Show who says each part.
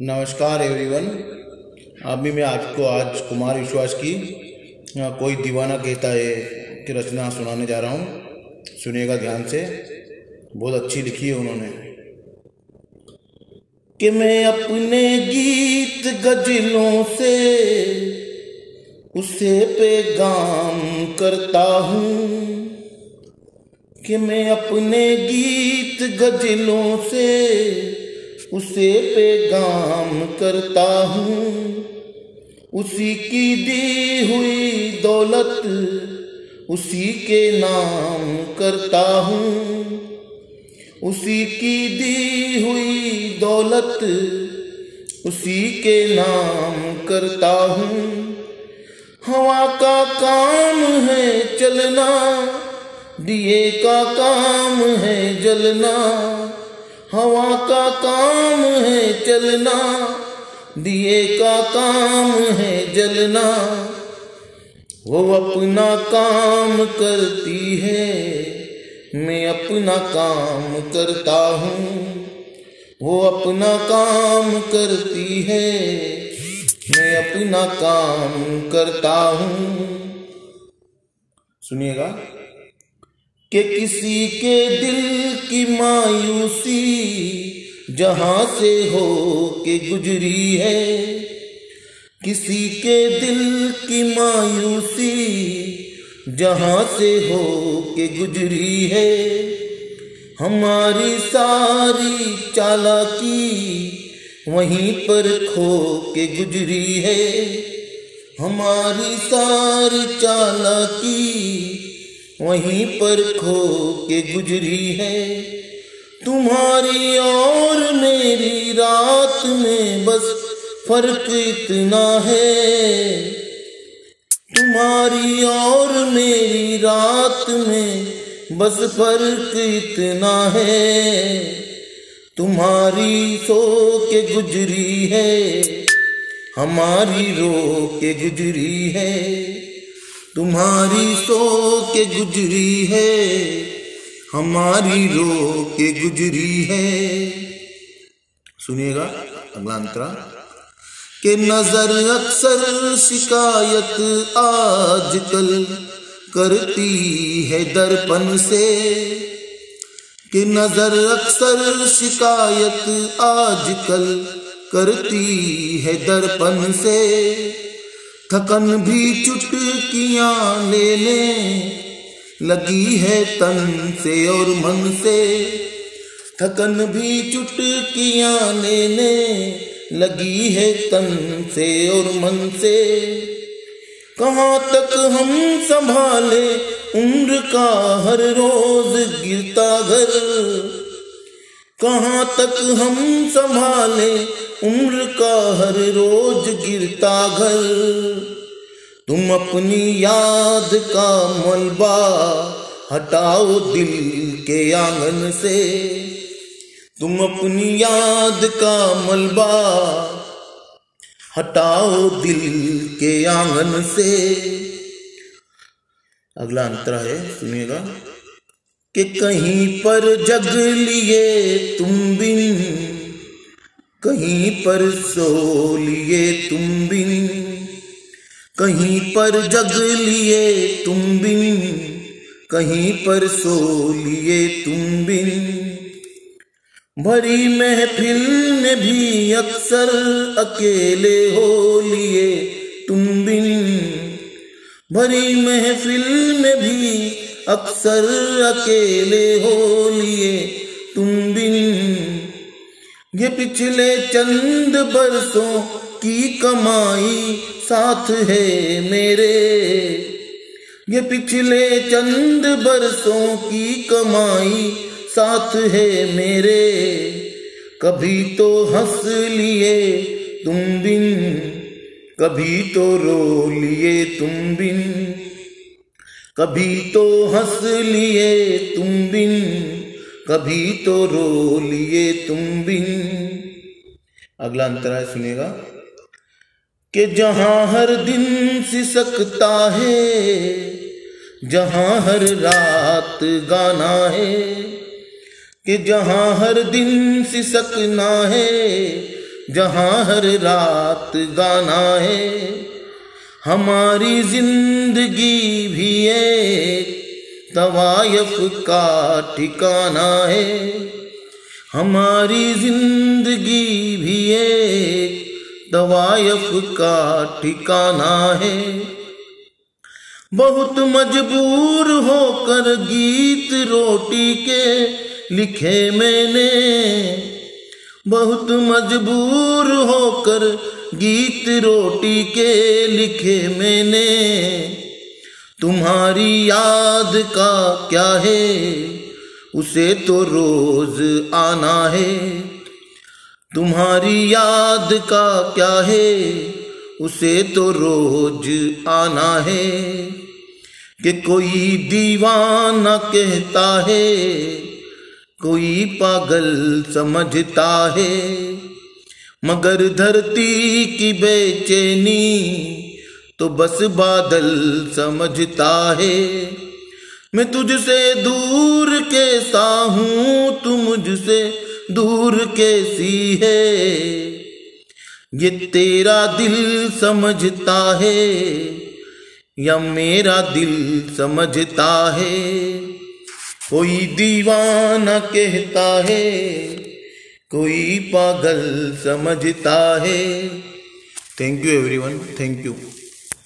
Speaker 1: नमस्कार एवरीवन अभी मैं आपको, आज कुमार विश्वास की कोई दीवाना कहता है कि रचना सुनाने जा रहा हूँ। सुनिएगा ध्यान से। बहुत अच्छी लिखी है उन्होंने। कि मैं अपने गीत गजलों से, उसे पैगाम करता हूँ। कि मैं अपने गीत गजलों से उसे पैगाम करता हूँ। उसी की दी हुई दौलत उसी के नाम करता हूँ। उसी की दी हुई दौलत उसी के नाम करता हूँ। हवा का काम है चलना, दिए का काम है जलना। हवा का काम है चलना, दिए का काम है जलना। वो अपना काम करती है, मैं अपना काम करता हूँ। वो अपना काम करती है, मैं अपना काम करता हूँ। सुनिएगा। कि किसी के दिल की मायूसी जहाँ से हो के गुजरी है। किसी के दिल की मायूसी जहाँ से हो के गुजरी है। हमारी सारी चालाकी वहीं पर खो के गुजरी है। हमारी सारी चालाकी वहीं पर खो के गुजरी है। तुम्हारी और मेरी रात में बस फ़र्क इतना है। तुम्हारी और मेरी रात में बस फ़र्क इतना है। तुम्हारी सो के गुजरी है, हमारी रो के गुजरी है। तुम्हारी सो के गुजरी है, हमारी रो के गुजरी है। सुनिएगा अगला अंतरा। कि नज़र अक्सर शिकायत आजकल करती है दर्पण से। कि नज़र अक्सर शिकायत आजकल करती है दर्पण से। थकन भी चुटकियाँ ले ले। लगी है तन से और मन से। थकन भी चुटकियाँ लेने लगी है तन से और मन से। कहाँ तक हम संभाले? उम्र का हर रोज गिरता घर। कहाँ तक हम संभाले? उम्र का हर रोज गिरता घर। तुम अपनी याद का मलबा हटाओ दिल के आँगन से। तुम अपनी याद का मलबा हटाओ दिल के आँगन से। अगला अंतरा है, सुनिएगा, कि कहीं पर जग लिए पर सो लिए तुम बिन। कहीं पर जग लिए तुम बिन। कहीं पर सो लिए तुम बिन। भरी महफिल में भी अक्सर अकेले हो लिए तुम बिन। भरी महफिल में भी अक्सर अकेले हो लिए तुम बिन। ये पिछले चंद बरसों की कमाई साथ है मेरे। ये पिछले चंद बरसों की कमाई साथ है मेरे। कभी तो हंस लिए तुम बिन, कभी तो रो लिए तुम बिन, कभी तो हंस लिए तुम बिन। कभी तो रो लिए तुम बिन। अगला अंतरा सुनेगा कि जहाँ हर दिन सिसकता है, जहाँ हर रात गाना है, कि जहाँ हर दिन सिसकना है, जहाँ हर रात गाना है, हमारी ज़िंदगी भी एक तवायफ का ठिकाना है। हमारी ज़िंदगी भी एक तवायफ का ठिकाना है। बहुत मजबूर होकर गीत रोटी के लिखे मैंने। बहुत मजबूर होकर गीत रोटी के लिखे मैंने। तुम्हारी याद का क्या है? उसे तो रोज आना है। तुम्हारी याद का क्या है? उसे तो रोज आना है। कि कोई दीवाना कहता है, कोई पागल समझता है। मगर धरती की बेचैनी तो बस बादल समझता है। मैं तुझसे दूर कैसा हूँ, तू मुझसे दूर कैसी है? ये तेरा दिल समझता है या मेरा दिल समझता है? कोई दीवाना कहता है, कोई पागल समझता है। Thank you everyone thank you